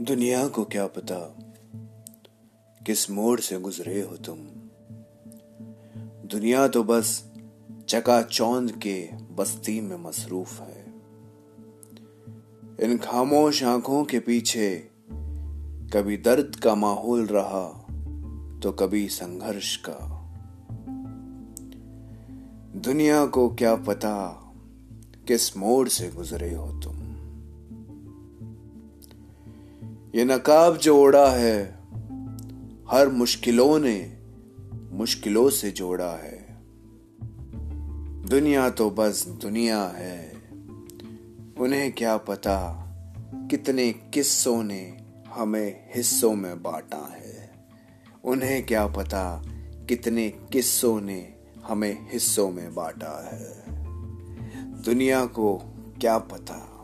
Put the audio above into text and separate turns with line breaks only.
दुनिया को क्या पता किस मोड़ से गुजरे हो तुम। दुनिया तो बस चका चौंद के बस्ती में मसरूफ है। इन खामोश आँखों के पीछे कभी दर्द का माहौल रहा तो कभी संघर्ष का। दुनिया को क्या पता किस मोड़ से गुजरे हो तुम। ये नकाब जो ओढ़ा है, हर मुश्किलों ने मुश्किलों से जोड़ा है। दुनिया तो बस दुनिया है, उन्हें क्या पता कितने किस्सों ने हमें हिस्सों में बांटा है। उन्हें क्या पता कितने किस्सों ने हमें हिस्सों में बांटा है। दुनिया को क्या पता